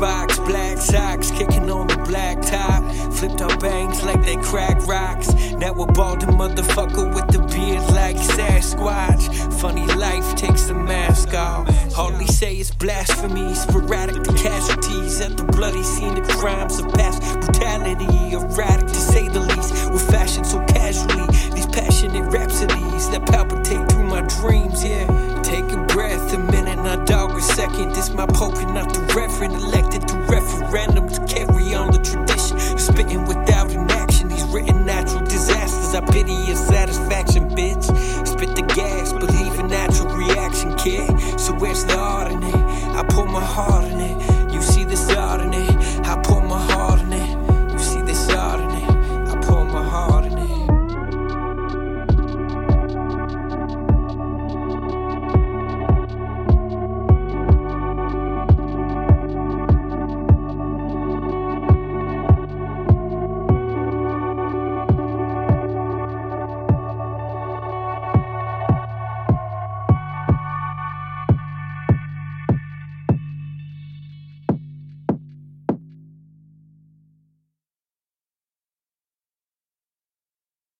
box, black socks, kicking on the black top. Flipped our bangs like they crack rocks. Now we're bald motherfucker with the beard like Sasquatch. Funny life takes the mask off. Hardly say it's blasphemy. Sporadic the casualties at the bloody scene of crimes of past brutality. Erratic to say the least. With fashion so casually. These passionate rhapsodies that palpitate through my dreams, yeah. Take a breath, a minute, not dog a second. This my poking, not the reverend. I pity your satisfaction, bitch. Spit the gas, believe in natural reaction, kid. So where's the